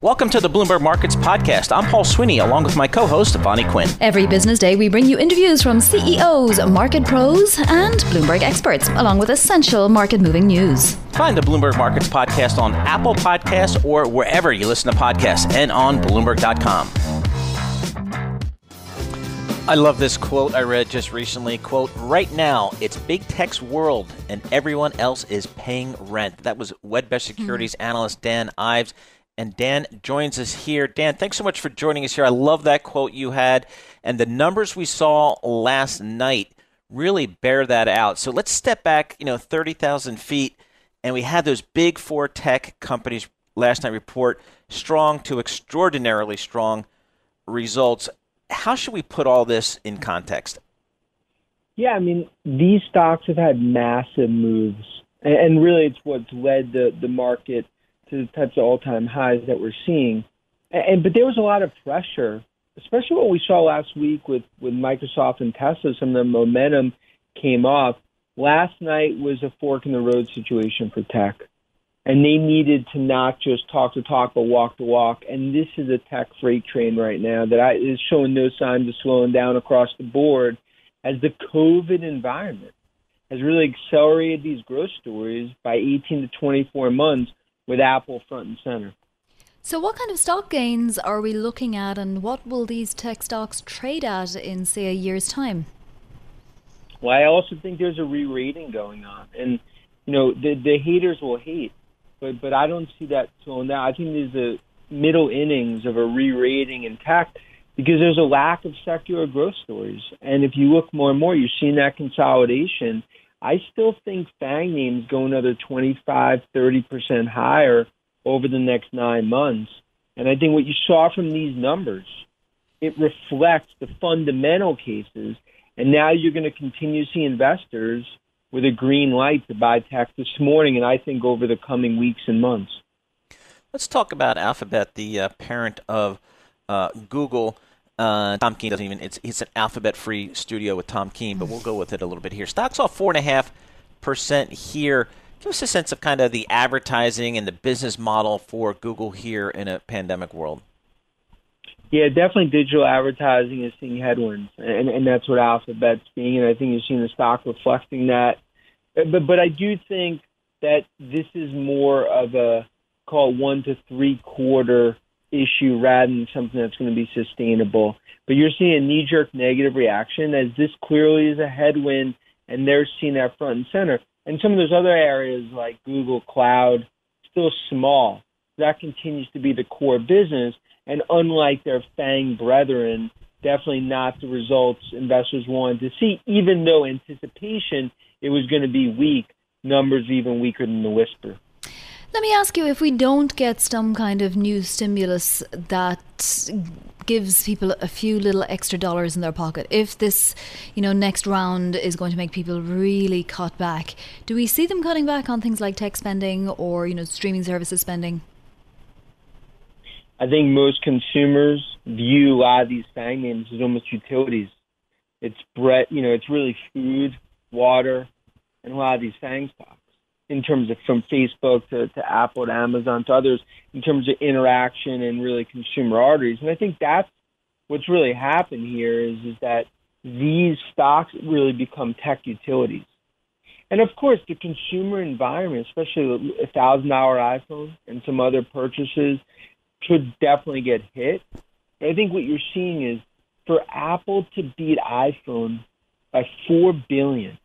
Welcome to the Bloomberg Markets Podcast. I'm Paul Sweeney, along with my co host, Vonnie Quinn. Every business day, we bring you interviews from CEOs, market pros, and Bloomberg experts, along with essential market moving news. Find the Bloomberg Markets Podcast on Apple Podcasts or wherever you listen to podcasts and on Bloomberg.com. I love this quote I read just recently. Quote, right now, it's big tech's world and everyone else is paying rent. That was Wedbush Securities mm-hmm. analyst Dan Ives and Dan joins us here. Dan, thanks so much for joining us here. I love that quote you had, and the numbers we saw last night really bear that out. So let's step back, you know, 30,000 feet, and we had those big four tech companies last night report strong to extraordinarily strong results. How should we put all this in context? Yeah, I mean, these stocks have had massive moves, and really it's what's led the, the market – to the types of all-time highs that we're seeing. And but there was a lot of pressure, especially what we saw last week with with Microsoft and Tesla. Some of the momentum came off. Last night was a fork in the road situation for tech, and they needed to not just talk the talk but walk the walk. And this is a tech freight train right now that I, is showing no signs of slowing down across the board, as the COVID environment has really accelerated these growth stories by 18 to 24 months with Apple front and center. So, what kind of stock gains are we looking at, and what will these tech stocks trade at in, say, a year's time? Well, I also think there's a re-rating going on, and you know the the haters will hate, but but I don't see that slowing down. I think there's a middle innings of a re-rating in tech because there's a lack of secular growth stories, and if you look more and more, you're seeing that consolidation I still think FANG names go another 25, 30% higher over the next nine months. And I think what you saw from these numbers, it reflects the fundamental cases. And now you're going to continue to see investors with a green light to buy tech this morning, and I think over the coming weeks and months. Let's talk about Alphabet, the uh, parent of uh, Google. Uh, Tom Keene doesn't even. It's it's an alphabet-free studio with Tom Keene, but we'll go with it a little bit here. Stocks off four and a half percent here. Give us a sense of kind of the advertising and the business model for Google here in a pandemic world. Yeah, definitely digital advertising is seeing headwinds, and, and that's what Alphabet's seeing, and I think you're seeing the stock reflecting that. But but I do think that this is more of a call one to three quarter issue rather than something that's going to be sustainable. But you're seeing a knee jerk negative reaction as this clearly is a headwind and they're seeing that front and center. And some of those other areas like Google Cloud, still small. That continues to be the core business. And unlike their FANG brethren, definitely not the results investors wanted to see, even though anticipation it was going to be weak, numbers even weaker than the whisper. Let me ask you if we don't get some kind of new stimulus that gives people a few little extra dollars in their pocket, if this, you know, next round is going to make people really cut back, do we see them cutting back on things like tech spending or, you know, streaming services spending? I think most consumers view a lot of these FANG names as almost utilities. It's bread, you know, it's really food, water, and a lot of these FANG stocks in terms of from Facebook to, to Apple to Amazon to others in terms of interaction and really consumer arteries. And I think that's what's really happened here is is that these stocks really become tech utilities. And of course, the consumer environment, especially a thousand dollar iPhone and some other purchases, could definitely get hit. But I think what you're seeing is for Apple to beat iPhone by four billion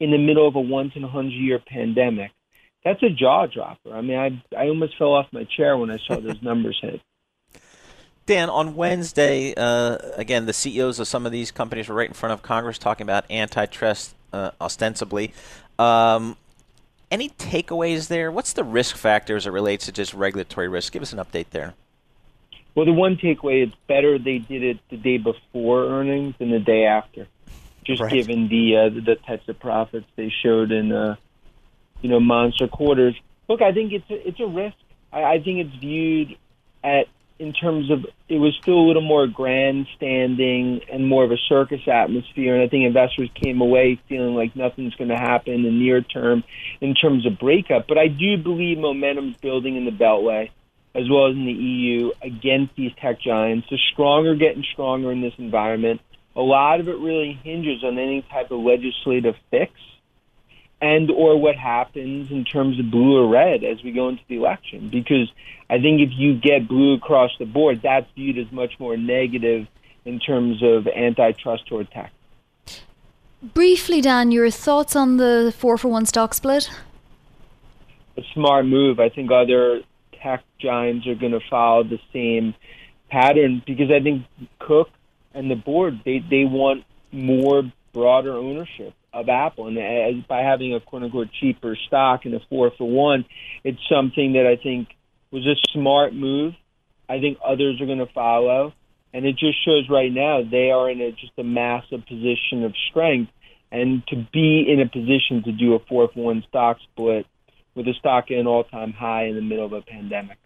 in the middle of a once in a hundred year pandemic, that's a jaw dropper. I mean, I I almost fell off my chair when I saw those numbers hit. Dan, on Wednesday, uh, again, the CEOs of some of these companies were right in front of Congress talking about antitrust, uh, ostensibly. Um, any takeaways there? What's the risk factor as it relates to just regulatory risk? Give us an update there. Well, the one takeaway is better they did it the day before earnings than the day after, just right. given the uh, the types of profits they showed in uh, you know monster quarters. Look, I think it's a, it's a risk. I, I think it's viewed at in terms of it was still a little more grandstanding and more of a circus atmosphere. And I think investors came away feeling like nothing's going to happen in the near term in terms of breakup. But I do believe momentum's building in the Beltway as well as in the EU against these tech giants. The stronger getting stronger in this environment. A lot of it really hinges on any type of legislative fix and or what happens in terms of blue or red as we go into the election because I think if you get blue across the board that's viewed as much more negative in terms of antitrust or tech. Briefly Dan, your thoughts on the 4 for 1 stock split? A smart move. I think other tech giants are going to follow the same pattern because I think Cook and the board they they want more broader ownership of Apple, and as, by having a quote unquote cheaper stock in a four for one, it's something that I think was a smart move. I think others are going to follow, and it just shows right now they are in a, just a massive position of strength, and to be in a position to do a four for one stock split with a stock at an all time high in the middle of a pandemic.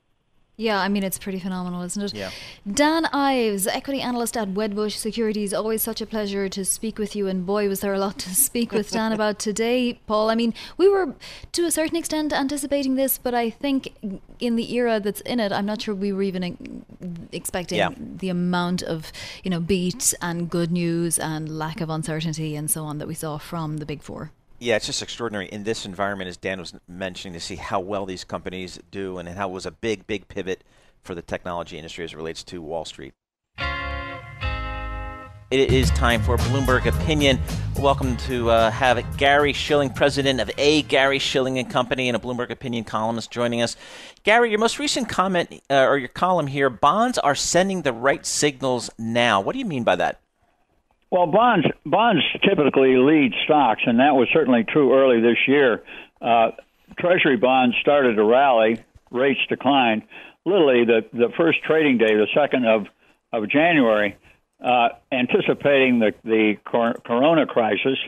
Yeah, I mean, it's pretty phenomenal, isn't it? Yeah. Dan Ives, equity analyst at Wedbush Securities. Always such a pleasure to speak with you. And boy, was there a lot to speak with Dan about today, Paul. I mean, we were to a certain extent anticipating this, but I think in the era that's in it, I'm not sure we were even expecting yeah. the amount of, you know, beat and good news and lack of uncertainty and so on that we saw from the big four. Yeah, it's just extraordinary in this environment, as Dan was mentioning, to see how well these companies do and how it was a big, big pivot for the technology industry as it relates to Wall Street. It is time for Bloomberg Opinion. Welcome to uh, have Gary Shilling, president of A. Gary Shilling and Company, and a Bloomberg Opinion columnist joining us. Gary, your most recent comment uh, or your column here: bonds are sending the right signals now. What do you mean by that? Well, bonds bonds typically lead stocks, and that was certainly true early this year. Uh, Treasury bonds started to rally, rates declined. Literally, the the first trading day, the second of of January, uh, anticipating the the cor- Corona crisis,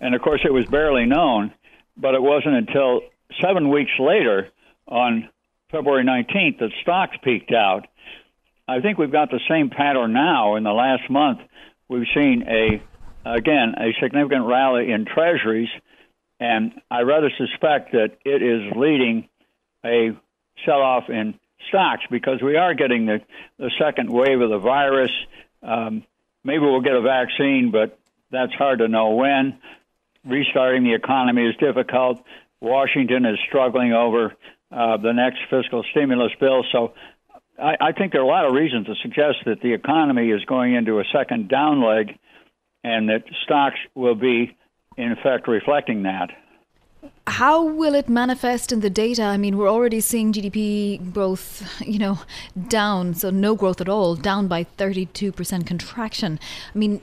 and of course it was barely known, but it wasn't until seven weeks later, on February 19th, that stocks peaked out. I think we've got the same pattern now in the last month we've seen a again a significant rally in treasuries, and I rather suspect that it is leading a sell-off in stocks because we are getting the the second wave of the virus. Um, maybe we'll get a vaccine, but that's hard to know when. Restarting the economy is difficult. Washington is struggling over uh, the next fiscal stimulus bill, so I, I think there are a lot of reasons to suggest that the economy is going into a second down leg and that stocks will be, in effect, reflecting that. How will it manifest in the data? I mean, we're already seeing GDP growth, you know, down, so no growth at all, down by 32% contraction. I mean,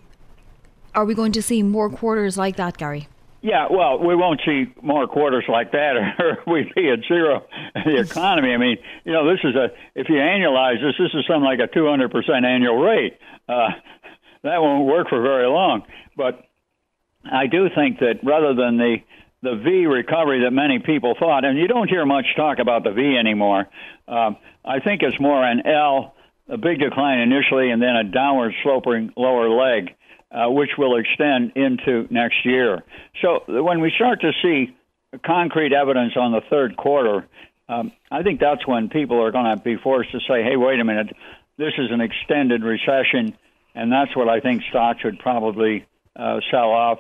are we going to see more quarters like that, Gary? Yeah, well, we won't see more quarters like that, or we'd be at zero in the economy. I mean, you know, this is a if you annualize this, this is something like a 200 percent annual rate. Uh, that won't work for very long. But I do think that rather than the the V recovery that many people thought, and you don't hear much talk about the V anymore. Um, I think it's more an L, a big decline initially, and then a downward sloping lower leg uh, which will extend into next year. So when we start to see concrete evidence on the third quarter, um, I think that's when people are going to be forced to say, hey, wait a minute, this is an extended recession. And that's what I think stocks would probably uh, sell off.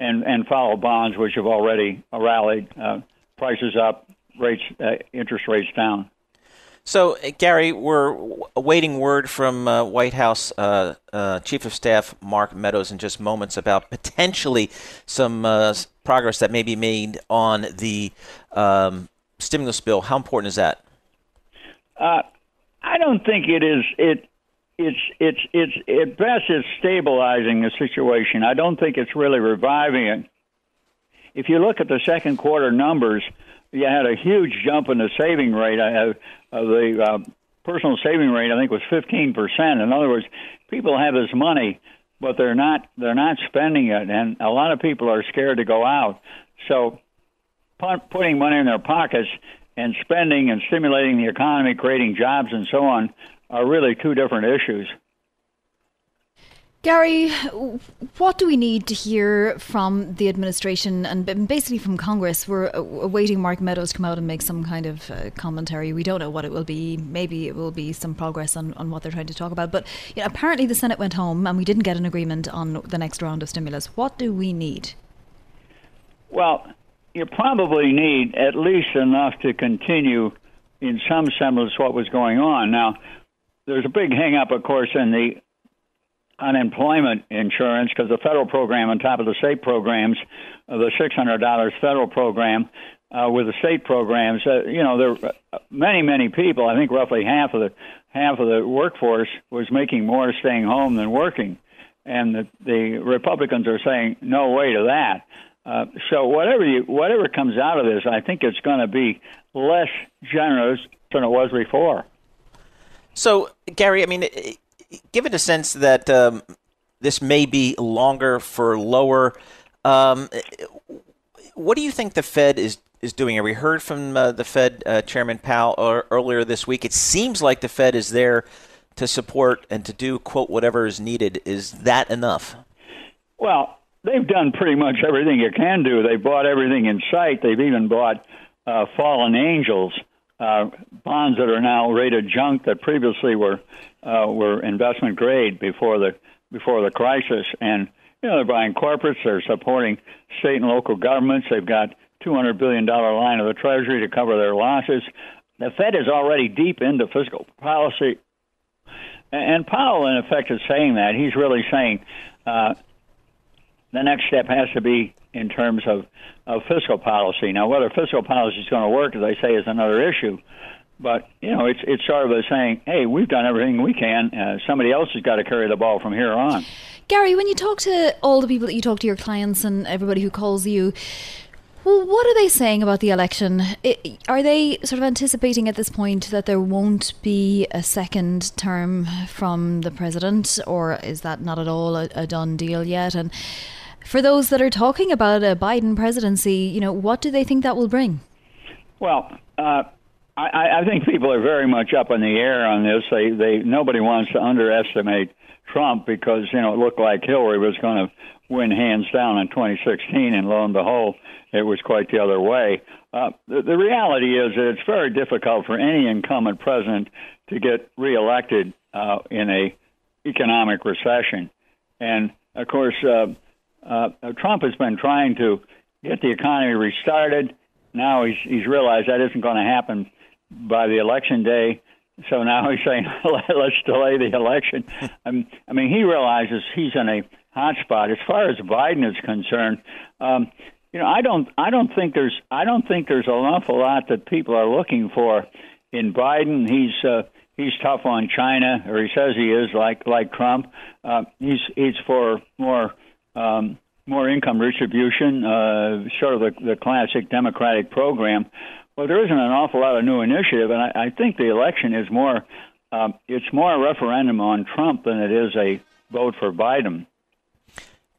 and and follow bonds, which have already rallied, uh, prices up, rates, uh, interest rates down. So, uh, Gary, we're awaiting word from uh, White House uh, uh, Chief of Staff Mark Meadows in just moments about potentially some uh, progress that may be made on the um, stimulus bill. How important is that? Uh, I don't think it is. It it's it's it's at best it's stabilizing the situation. I don't think it's really reviving it. If you look at the second quarter numbers, you had a huge jump in the saving rate. Uh, the uh, personal saving rate. I think was 15 percent. In other words, people have this money, but they're not they're not spending it, and a lot of people are scared to go out. So, putting money in their pockets and spending and stimulating the economy, creating jobs, and so on are really two different issues. Gary, what do we need to hear from the administration and basically from Congress? We're awaiting Mark Meadows to come out and make some kind of uh, commentary. We don't know what it will be. Maybe it will be some progress on, on what they're trying to talk about. But you know, apparently the Senate went home and we didn't get an agreement on the next round of stimulus. What do we need? Well, you probably need at least enough to continue in some semblance what was going on. Now, there's a big hang up, of course, in the unemployment insurance because the federal program on top of the state programs, uh, the $600 federal program uh, with the state programs, uh, you know, there are many, many people. I think roughly half of the half of the workforce was making more staying home than working, and the, the Republicans are saying no way to that. Uh, so whatever you whatever comes out of this, I think it's going to be less generous than it was before. So, Gary, I mean, given a sense that um, this may be longer for lower, um, what do you think the Fed is is doing? Have we heard from uh, the Fed uh, Chairman Powell earlier this week? It seems like the Fed is there to support and to do quote whatever is needed. Is that enough? Well, they've done pretty much everything you can do. They bought everything in sight. They've even bought uh, fallen angels uh, bonds that are now rated junk that previously were uh, were investment grade before the before the crisis. And you know they're buying corporates, they're supporting state and local governments. They've got 200 billion dollar line of the Treasury to cover their losses. The Fed is already deep into fiscal policy, and Powell, in effect, is saying that he's really saying uh, the next step has to be in terms of, of fiscal policy. Now, whether fiscal policy is going to work, as I say, is another issue. But you know, it's it's sort of a saying, "Hey, we've done everything we can. Uh, somebody else has got to carry the ball from here on." Gary, when you talk to all the people that you talk to, your clients and everybody who calls you, well, what are they saying about the election? Are they sort of anticipating at this point that there won't be a second term from the president, or is that not at all a, a done deal yet? And for those that are talking about a Biden presidency, you know, what do they think that will bring? Well, uh, I, I think people are very much up in the air on this. They, they, nobody wants to underestimate Trump because you know it looked like Hillary was going to win hands down in 2016, and lo and behold, it was quite the other way. Uh, the, the reality is that it's very difficult for any incumbent president to get reelected uh, in a economic recession, and of course, uh, uh, Trump has been trying to get the economy restarted. Now he's he's realized that isn't going to happen by the election day. So now he's saying, let's delay the election. Um, I mean, he realizes he's in a hot spot. As far as Biden is concerned, um, you know, I don't, I don't think there's, I don't think there's an awful lot that people are looking for in Biden. He's, uh, he's tough on China, or he says he is, like like Trump. Uh, he's he's for more um, more income redistribution, uh, sort of the, the classic Democratic program. Well, there isn't an awful lot of new initiative, and I, I think the election is more um, it's more a referendum on Trump than it is a vote for Biden.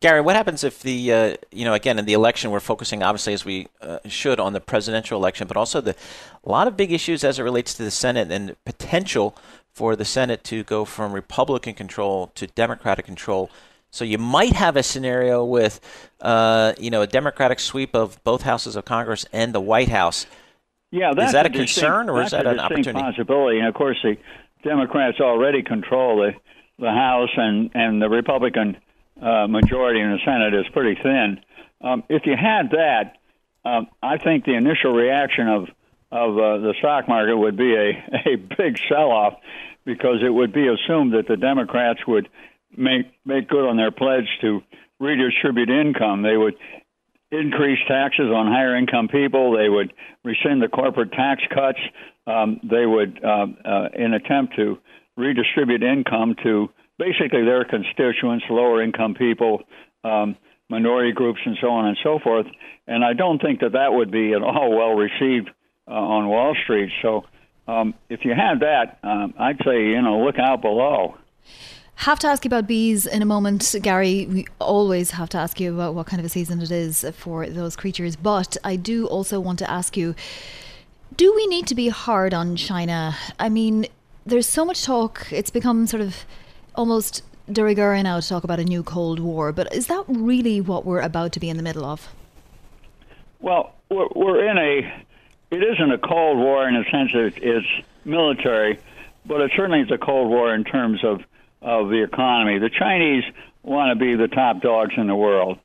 Gary, what happens if the uh, you know again in the election we're focusing obviously as we uh, should on the presidential election, but also the a lot of big issues as it relates to the Senate and potential for the Senate to go from Republican control to Democratic control so you might have a scenario with, uh, you know, a Democratic sweep of both houses of Congress and the White House. Yeah, that's is that a, a concern or is that an opportunity? Possibility, and of course the Democrats already control the the House, and and the Republican uh, majority in the Senate is pretty thin. um, if you had that, um, I think the initial reaction of of uh, the stock market would be a, a big sell off because it would be assumed that the Democrats would make make good on their pledge to redistribute income. They would increase taxes on higher income people. They would rescind the corporate tax cuts. Um, they would, uh, uh, in attempt to redistribute income to basically their constituents, lower income people, um, minority groups, and so on and so forth. And I don't think that that would be at all well received uh, on Wall Street. So um, if you had that, um, I'd say you know look out below. Have to ask you about bees in a moment, Gary. We always have to ask you about what kind of a season it is for those creatures. But I do also want to ask you do we need to be hard on China? I mean, there's so much talk, it's become sort of almost de rigueur now to talk about a new Cold War, but is that really what we're about to be in the middle of? Well, we're, we're in a, it isn't a Cold War in a sense that it's military, but it certainly is a Cold War in terms of of the economy. The Chinese want to be the top dogs in the world,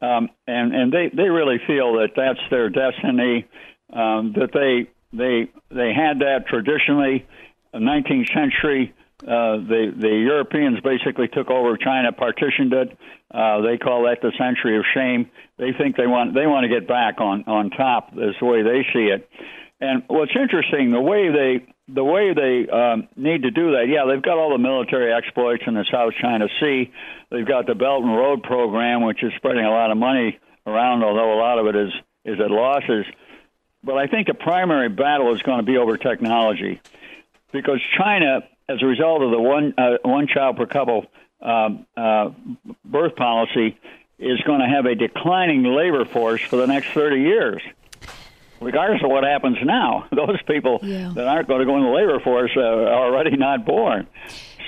um, and and they they really feel that that's their destiny. Um, that they they they had that traditionally. 19th century, uh, the the Europeans basically took over China, partitioned it. Uh, they call that the century of shame. They think they want they want to get back on on top. Is the way they see it. And what's interesting, the way they the way they um, need to do that, yeah, they've got all the military exploits in the South China Sea. They've got the Belt and Road program, which is spreading a lot of money around, although a lot of it is is at losses. But I think the primary battle is going to be over technology, because China, as a result of the one uh, one child per couple um, uh, birth policy, is going to have a declining labor force for the next 30 years regardless of what happens now, those people yeah. that aren't going to go in the labor force uh, are already not born.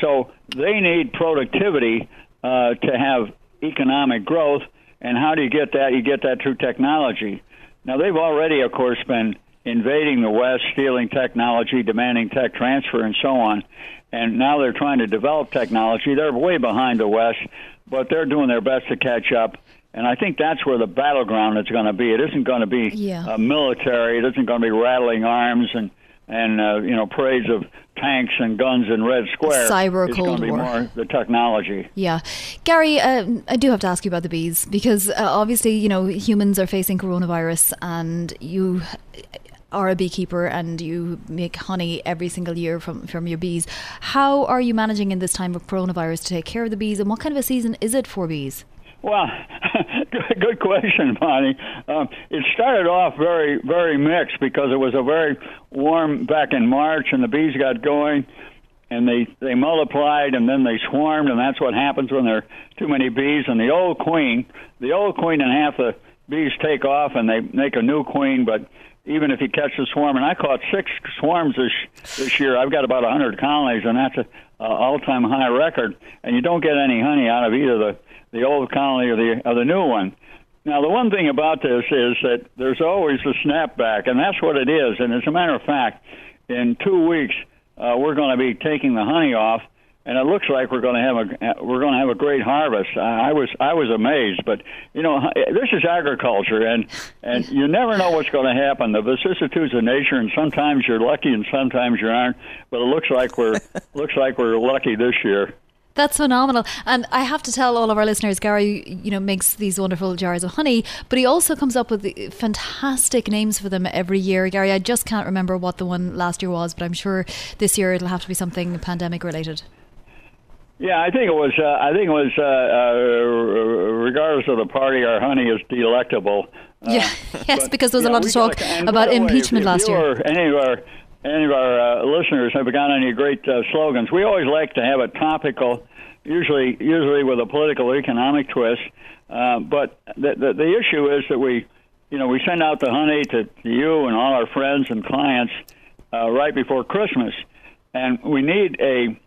So they need productivity uh, to have economic growth. And how do you get that? You get that through technology. Now, they've already, of course, been invading the West, stealing technology, demanding tech transfer, and so on. And now they're trying to develop technology. They're way behind the West, but they're doing their best to catch up. And I think that's where the battleground is going to be. It isn't going to be yeah. uh, military. It isn't going to be rattling arms and and uh, you know parades of tanks and guns in Red Square. Cyber it's Cold going to be War. more the technology. Yeah, Gary, uh, I do have to ask you about the bees because uh, obviously you know humans are facing coronavirus, and you are a beekeeper and you make honey every single year from, from your bees. How are you managing in this time of coronavirus to take care of the bees, and what kind of a season is it for bees? Well, good question, Vonnie. Um, it started off very, very mixed because it was a very warm back in March, and the bees got going, and they they multiplied, and then they swarmed, and that's what happens when there are too many bees. And the old queen, the old queen, and half the bees take off, and they make a new queen, but even if you catch a swarm, and I caught six swarms this this year. I've got about a hundred colonies, and that's a, a all-time high record. And you don't get any honey out of either the the old colony or the or the new one. Now, the one thing about this is that there's always a snapback, and that's what it is. And as a matter of fact, in two weeks, uh, we're going to be taking the honey off, and it looks like we're going to have a we're going to have a great harvest. I was I was amazed, but you know this is agriculture, and and you never know what's going to happen. The vicissitudes of nature, and sometimes you're lucky, and sometimes you aren't. But it looks like we're looks like we're lucky this year. That's phenomenal. And I have to tell all of our listeners, Gary, you know, makes these wonderful jars of honey, but he also comes up with fantastic names for them every year. Gary, I just can't remember what the one last year was, but I'm sure this year it'll have to be something pandemic related. Yeah, I think it was. Uh, I think it was. Uh, uh, regardless of the party, our honey is delectable. Uh, yeah, yes, but, because there was a lot of talk about impeachment way, if, last year. Any of our any of our uh, listeners have got any great uh, slogans? We always like to have a topical usually usually with a political economic twist. Uh, but the, the the issue is that we, you know, we send out the honey to, to you and all our friends and clients uh, right before Christmas, and we need a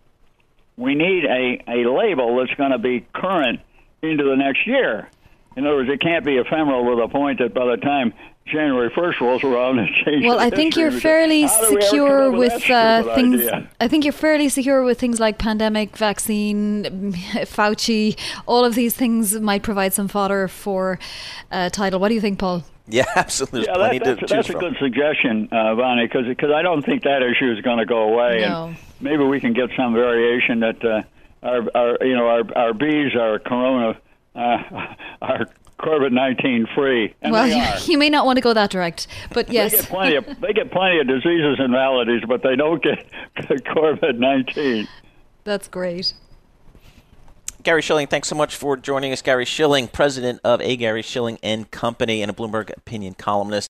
we need a a label that's going to be current into the next year. In other words, it can't be ephemeral to the point that by the time January 1st rolls around and changes. Well, I think you're fairly secure with uh, things. Idea? I think you're fairly secure with things like pandemic, vaccine, Fauci. All of these things might provide some fodder for uh, title. What do you think, Paul? Yeah, absolutely. yeah, that, that's, that's a good suggestion, uh, Vonnie, because I don't think that issue is going to go away, no. and maybe we can get some variation that uh, our, our you know our our bees are corona uh, are COVID nineteen free. well, you may not want to go that direct, but yes, they get plenty of they get plenty of diseases and maladies, but they don't get COVID nineteen. That's great. Gary Shilling, thanks so much for joining us. Gary Shilling, president of A. Gary Shilling and Company, and a Bloomberg opinion columnist.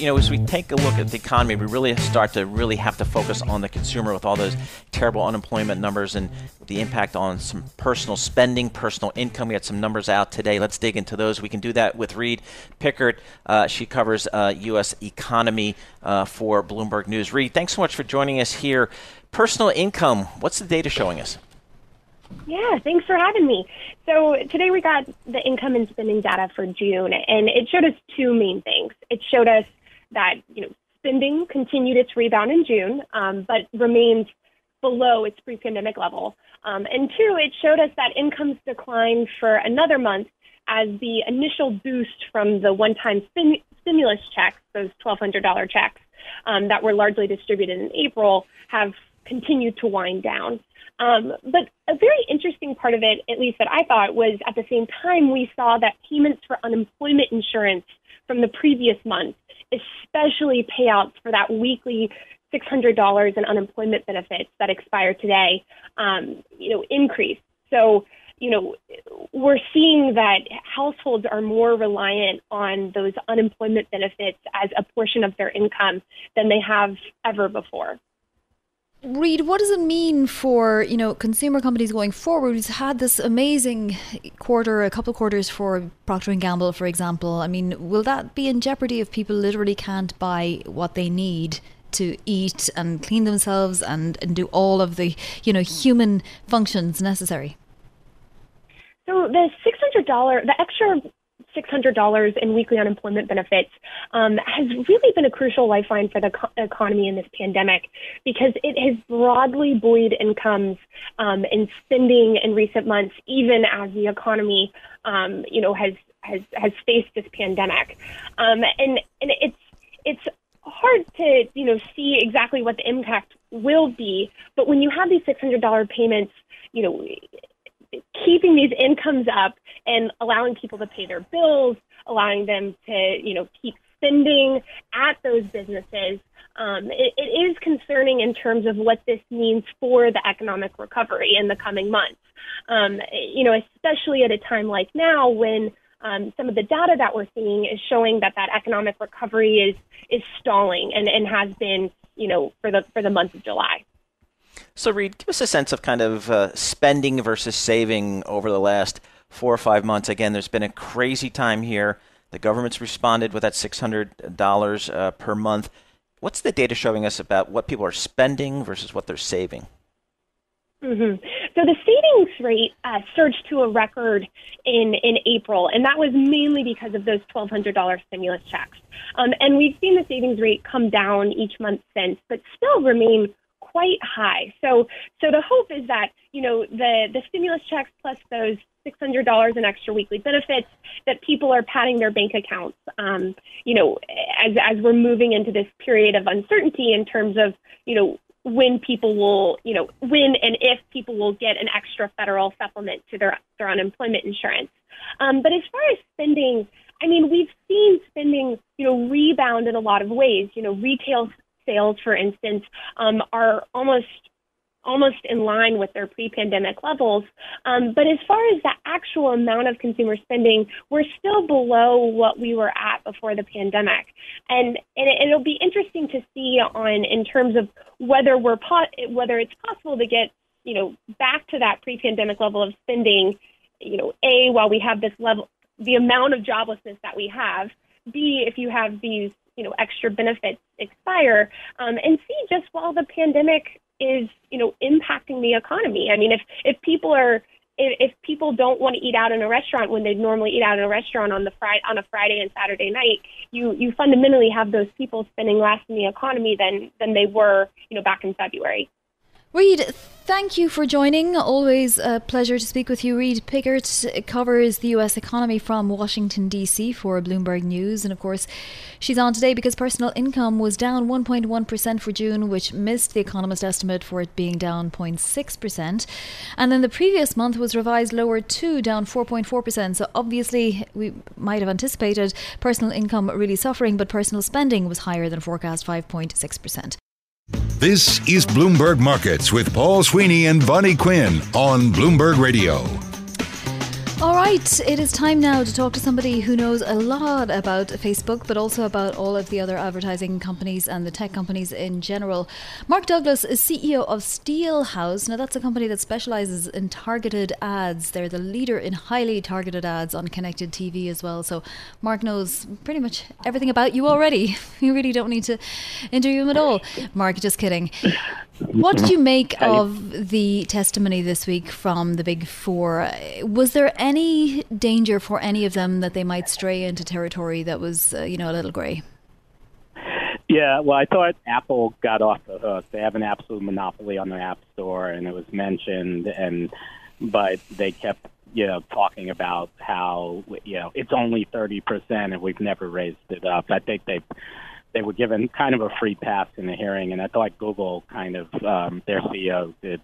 you know, as we take a look at the economy, we really start to really have to focus on the consumer with all those terrible unemployment numbers and the impact on some personal spending, personal income. We had some numbers out today. Let's dig into those. We can do that with Reade Pickert. Uh, she covers uh, U.S. economy uh, for Bloomberg News. Reade, thanks so much for joining us here. Personal income, what's the data showing us? Yeah, thanks for having me. So today we got the income and spending data for June, and it showed us two main things. It showed us that you know spending continued its rebound in June, um, but remains below its pre-pandemic level. Um, and two, it showed us that incomes declined for another month as the initial boost from the one-time stim- stimulus checks, those $1,200 checks um, that were largely distributed in April, have continued to wind down. Um, but a very interesting part of it, at least that I thought, was at the same time we saw that payments for unemployment insurance from the previous month especially payouts for that weekly $600 in unemployment benefits that expire today, um, you know, increase. So, you know, we're seeing that households are more reliant on those unemployment benefits as a portion of their income than they have ever before. Reade, what does it mean for you know consumer companies going forward? We've had this amazing quarter, a couple quarters for Procter and Gamble, for example. I mean, will that be in jeopardy if people literally can't buy what they need to eat and clean themselves and, and do all of the you know human functions necessary? So the six hundred dollar, the extra $600 in weekly unemployment benefits um, has really been a crucial lifeline for the co- economy in this pandemic because it has broadly buoyed incomes um, and spending in recent months, even as the economy, um, you know, has has has faced this pandemic, um, and and it's it's hard to you know see exactly what the impact will be, but when you have these $600 payments, you know keeping these incomes up and allowing people to pay their bills, allowing them to, you know, keep spending at those businesses. Um, it, it is concerning in terms of what this means for the economic recovery in the coming months. Um, you know, especially at a time like now when um, some of the data that we're seeing is showing that that economic recovery is is stalling and, and has been, you know, for the for the month of July. So, Reade, give us a sense of kind of uh, spending versus saving over the last four or five months. Again, there's been a crazy time here. The government's responded with that $600 uh, per month. What's the data showing us about what people are spending versus what they're saving? Mm-hmm. So the savings rate uh, surged to a record in in April, and that was mainly because of those twelve hundred dollar stimulus checks. Um, and we've seen the savings rate come down each month since, but still remain quite high. So, so the hope is that you know the the stimulus checks plus those six hundred dollars in extra weekly benefits that people are padding their bank accounts. Um, you know, as as we're moving into this period of uncertainty in terms of you know when people will, you know, when and if people will get an extra federal supplement to their their unemployment insurance. Um, but as far as spending, I mean, we've seen spending, you know, rebound in a lot of ways. You know, retail sales, for instance, um, are almost almost in line with their pre-pandemic levels. Um, but as far as the actual amount of consumer spending, we're still below what we were at before the pandemic, and, and it'll be interesting to see on in terms of whether we're po- whether it's possible to get you know back to that pre-pandemic level of spending. You know, a while we have this level, the amount of joblessness that we have. B, if you have these you know extra benefits expire, um, and C, just while the pandemic is you know impacting the economy. I mean, if if people are if people don't want to eat out in a restaurant when they'd normally eat out in a restaurant on the Friday on a Friday and Saturday night, you you fundamentally have those people spending less in the economy than than they were you know back in February. Reade, thank you for joining. Always a pleasure to speak with you. Reade Pickert covers the US economy from Washington, D.C. for Bloomberg News. And of course, she's on today because personal income was down 1.1% for June, which missed the economist estimate for it being down 0.6%. And then the previous month was revised lower too, down 4.4%. So obviously, we might have anticipated personal income really suffering, but personal spending was higher than forecast 5.6%. This is Bloomberg Markets with Paul Sweeney and Vonnie Quinn on Bloomberg Radio. All right, it is time now to talk to somebody who knows a lot about Facebook, but also about all of the other advertising companies and the tech companies in general. Mark Douglas is CEO of Steelhouse. Now, that's a company that specializes in targeted ads. They're the leader in highly targeted ads on connected TV as well. So, Mark knows pretty much everything about you already. You really don't need to interview him at all. Mark, just kidding. What did you make of the testimony this week from the Big Four? Was there any danger for any of them that they might stray into territory that was, uh, you know, a little grey? Yeah, well, I thought Apple got off the hook. They have an absolute monopoly on their App Store, and it was mentioned, and but they kept, you know, talking about how, you know, it's only thirty percent, and we've never raised it up. I think they they were given kind of a free pass in the hearing, and I thought Google kind of um, their CEO did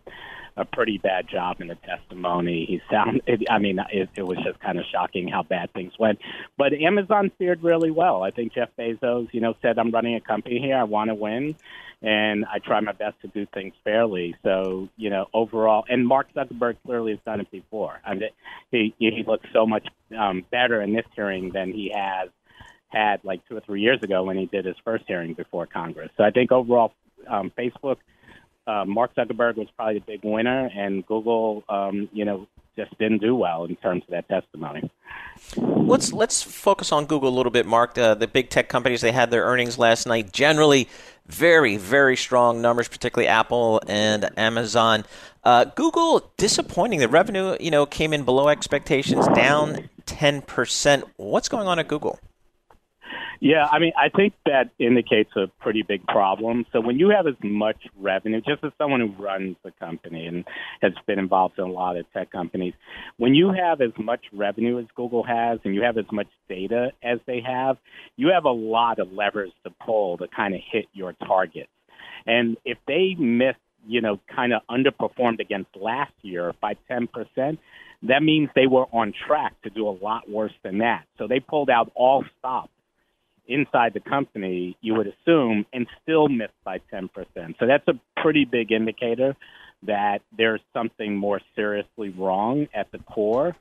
a pretty bad job in the testimony. He sounded, I mean, it, it was just kind of shocking how bad things went. But Amazon fared really well. I think Jeff Bezos, you know, said, "I'm running a company here. I want to win." And I try my best to do things fairly. So, you know, overall, and Mark Zuckerberg clearly has done it before. I mean, he he looks so much um, better in this hearing than he has had like two or three years ago when he did his first hearing before Congress. So I think overall, um, Facebook, uh, Mark Zuckerberg was probably the big winner, and Google, um, you know, just didn't do well in terms of that testimony. Let's let's focus on Google a little bit, Mark. Uh, the big tech companies they had their earnings last night. Generally, very very strong numbers, particularly Apple and Amazon. Uh, Google disappointing. The revenue, you know, came in below expectations, down ten percent. What's going on at Google? Yeah, I mean, I think that indicates a pretty big problem. So when you have as much revenue, just as someone who runs a company and has been involved in a lot of tech companies, when you have as much revenue as Google has and you have as much data as they have, you have a lot of levers to pull to kind of hit your targets. And if they miss, you know, kind of underperformed against last year by 10%, that means they were on track to do a lot worse than that. So they pulled out all stops inside the company, you would assume, and still miss by 10%. So that's a pretty big indicator that there's something more seriously wrong at the core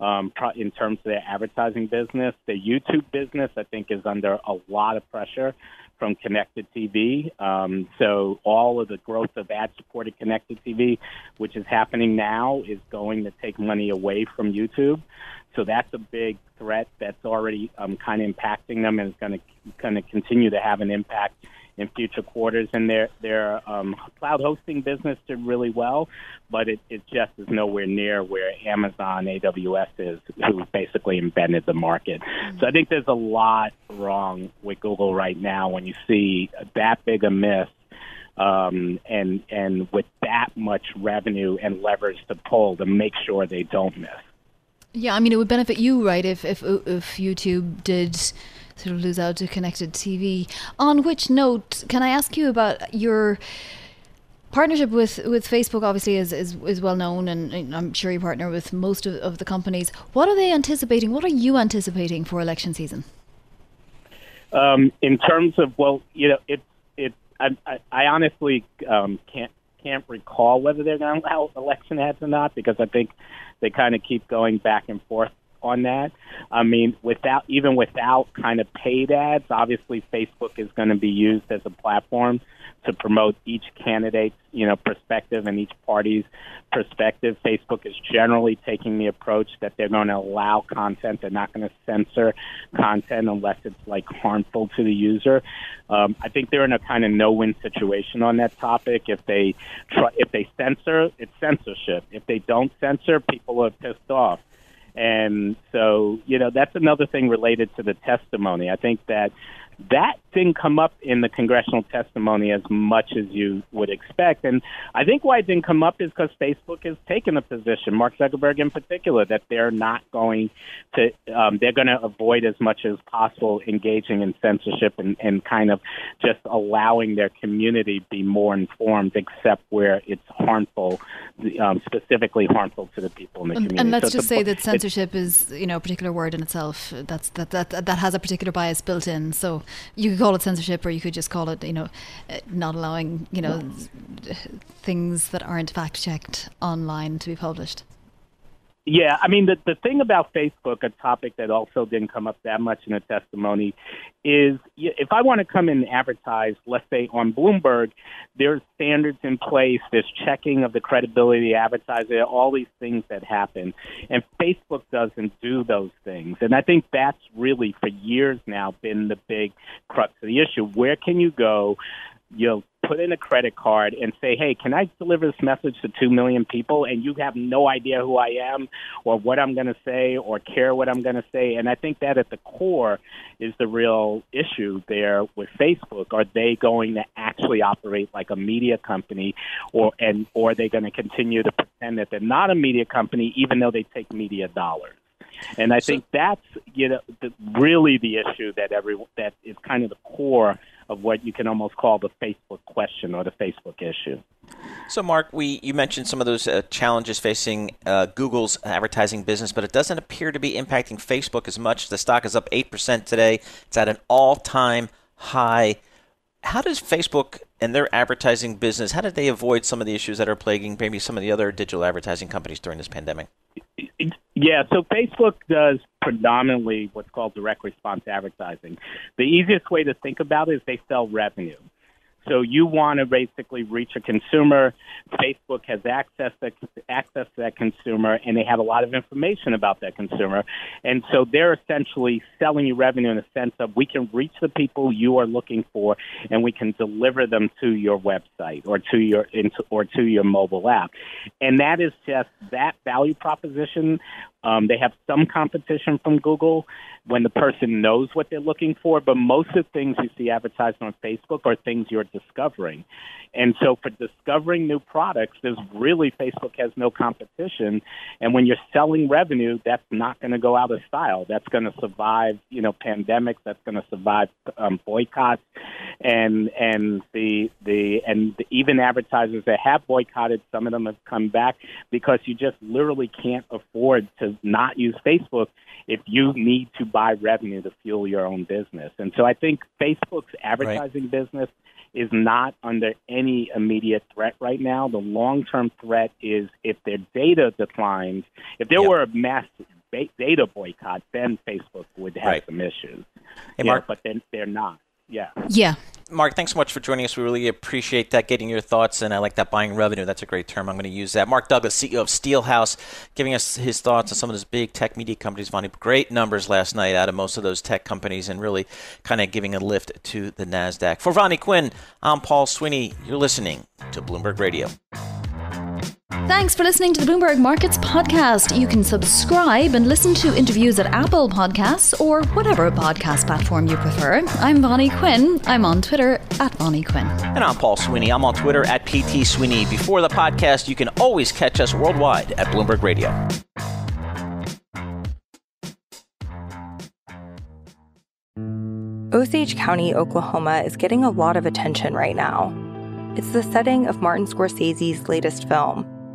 um, in terms of their advertising business. The YouTube business, I think, is under a lot of pressure from connected TV. Um, so all of the growth of ad-supported connected TV, which is happening now, is going to take money away from YouTube. So that's a big threat that's already um, kind of impacting them and is going to going to continue to have an impact in future quarters. And their their um, cloud hosting business did really well, but it, it just is nowhere near where Amazon AWS is, who basically invented the market. Mm-hmm. So I think there's a lot wrong with Google right now when you see that big a miss. Um, and and with that much revenue and levers to pull to make sure they don't miss. Yeah, I mean, it would benefit you, right, if if if YouTube did sort of lose out to connected TV. On which note, can I ask you about your partnership with, with Facebook? Obviously, is, is is well known, and I'm sure you partner with most of, of the companies. What are they anticipating? What are you anticipating for election season? Um, in terms of well, you know, it's it. I, I, I honestly um, can't can't recall whether they're going to allow election ads or not because I think they kind of keep going back and forth on that. I mean, without even without kind of paid ads, obviously Facebook is going to be used as a platform to promote each candidate's, you know, perspective and each party's perspective. Facebook is generally taking the approach that they're going to allow content. They're not going to censor content unless it's like harmful to the user. Um, I think they're in a kind of no-win situation on that topic. If they try, if they censor, it's censorship. If they don't censor, people are pissed off. And so, you know, that's another thing related to the testimony. I think that that didn't come up in the congressional testimony as much as you would expect. And I think why it didn't come up is because Facebook has taken a position, Mark Zuckerberg in particular, that they're not going to, um, they're going to avoid as much as possible engaging in censorship and, and kind of just allowing their community be more informed, except where it's harmful, um, specifically harmful to the people in the community. And let's so just say that censorship is, you know, a particular word in itself. That's that that that has a particular bias built in. So you could call it censorship, or you could just call it, you know, uh, not allowing, you know, things that aren't fact checked online to be published. Yeah, I mean the the thing about Facebook, a topic that also didn't come up that much in the testimony, is if I want to come and advertise, let's say on Bloomberg, there's standards in place, there's checking of the credibility of the advertiser, all these things that happen, and Facebook doesn't do those things, and I think that's really for years now been the big crux of the issue. Where can you go? You know, put in a credit card and say, hey, can I deliver this message to 2 million people? And you have no idea who I am or what I'm going to say or care what I'm going to say. And I think that at the core is the real issue there with Facebook. Are they going to actually operate like a media company or, and, or are they going to continue to pretend that they're not a media company even though they take media dollars? And I so, think that's you know the, really the issue that every that is kind of the core of what you can almost call the Facebook question or the Facebook issue. So, Mark, we you mentioned some of those uh, challenges facing uh, Google's advertising business, but it doesn't appear to be impacting Facebook as much. The stock is up eight percent today; it's at an all-time high. How does Facebook and their advertising business? How did they avoid some of the issues that are plaguing maybe some of the other digital advertising companies during this pandemic? Yeah, so Facebook does predominantly what's called direct response advertising. The easiest way to think about it is they sell revenue. So you want to basically reach a consumer. Facebook has access to, access to that consumer, and they have a lot of information about that consumer. And so they're essentially selling you revenue in the sense of we can reach the people you are looking for, and we can deliver them to your website or to your or to your mobile app. And that is just that value proposition um, they have some competition from Google when the person knows what they're looking for, but most of the things you see advertised on Facebook are things you're discovering. And so for discovering new products, there's really Facebook has no competition. And when you're selling revenue, that's not going to go out of style. That's going to survive, you know, pandemics. That's going to survive um, boycotts, and and the the and even advertisers that have boycotted, some of them have come back because you just literally can't afford to not use Facebook if you need to buy revenue to fuel your own business. And so I think Facebook's advertising right. business is not under any immediate threat right now. The long term threat is if their data declines, if there yep. were a mass data boycott, then Facebook would have right. some issues. Hey, Mark. but then they're not. Yeah. Yeah. Mark, thanks so much for joining us. We really appreciate that, getting your thoughts, and I like that buying revenue. That's a great term. I'm going to use that. Mark Douglas, CEO of Steelhouse, giving us his thoughts on some of those big tech media companies. Finding great numbers last night out of most of those tech companies, and really kind of giving a lift to the Nasdaq. For Vonnie Quinn, I'm Paul Sweeney. You're listening to Bloomberg Radio. Thanks for listening to the Bloomberg Markets podcast. You can subscribe and listen to interviews at Apple Podcasts or whatever podcast platform you prefer. I'm Vonnie Quinn. I'm on Twitter at Vonnie Quinn. And I'm Paul Sweeney. I'm on Twitter at PT Sweeney. Before the podcast, you can always catch us worldwide at Bloomberg Radio. Osage County, Oklahoma is getting a lot of attention right now. It's the setting of Martin Scorsese's latest film,